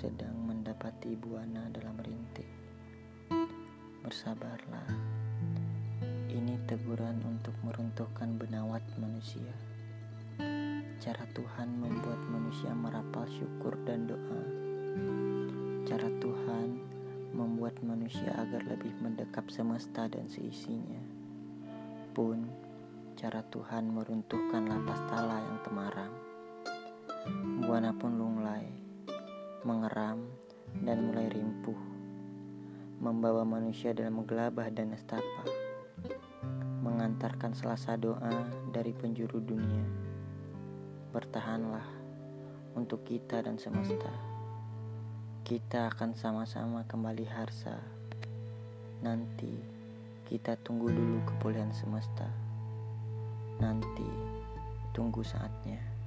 sedang mendapati buana dalam rintik. Bersabarlah, ini teguran untuk meruntuhkan benawat manusia. Cara Tuhan membuat manusia merapal syukur dan doa. Cara Tuhan membuat manusia agar lebih mendekap semesta dan seisinya. Pun, cara Tuhan meruntuhkan lapas tala yang temaram. Buana pun lunglai mengeram, dan mulai rimpuh, membawa manusia dalam gelabah dan nestapa, mengantarkan selasa doa dari penjuru dunia. Bertahanlah untuk kita dan semesta. Kita akan sama-sama kembali harsa. Nanti kita tunggu dulu kepulihan semesta. Nanti tunggu saatnya.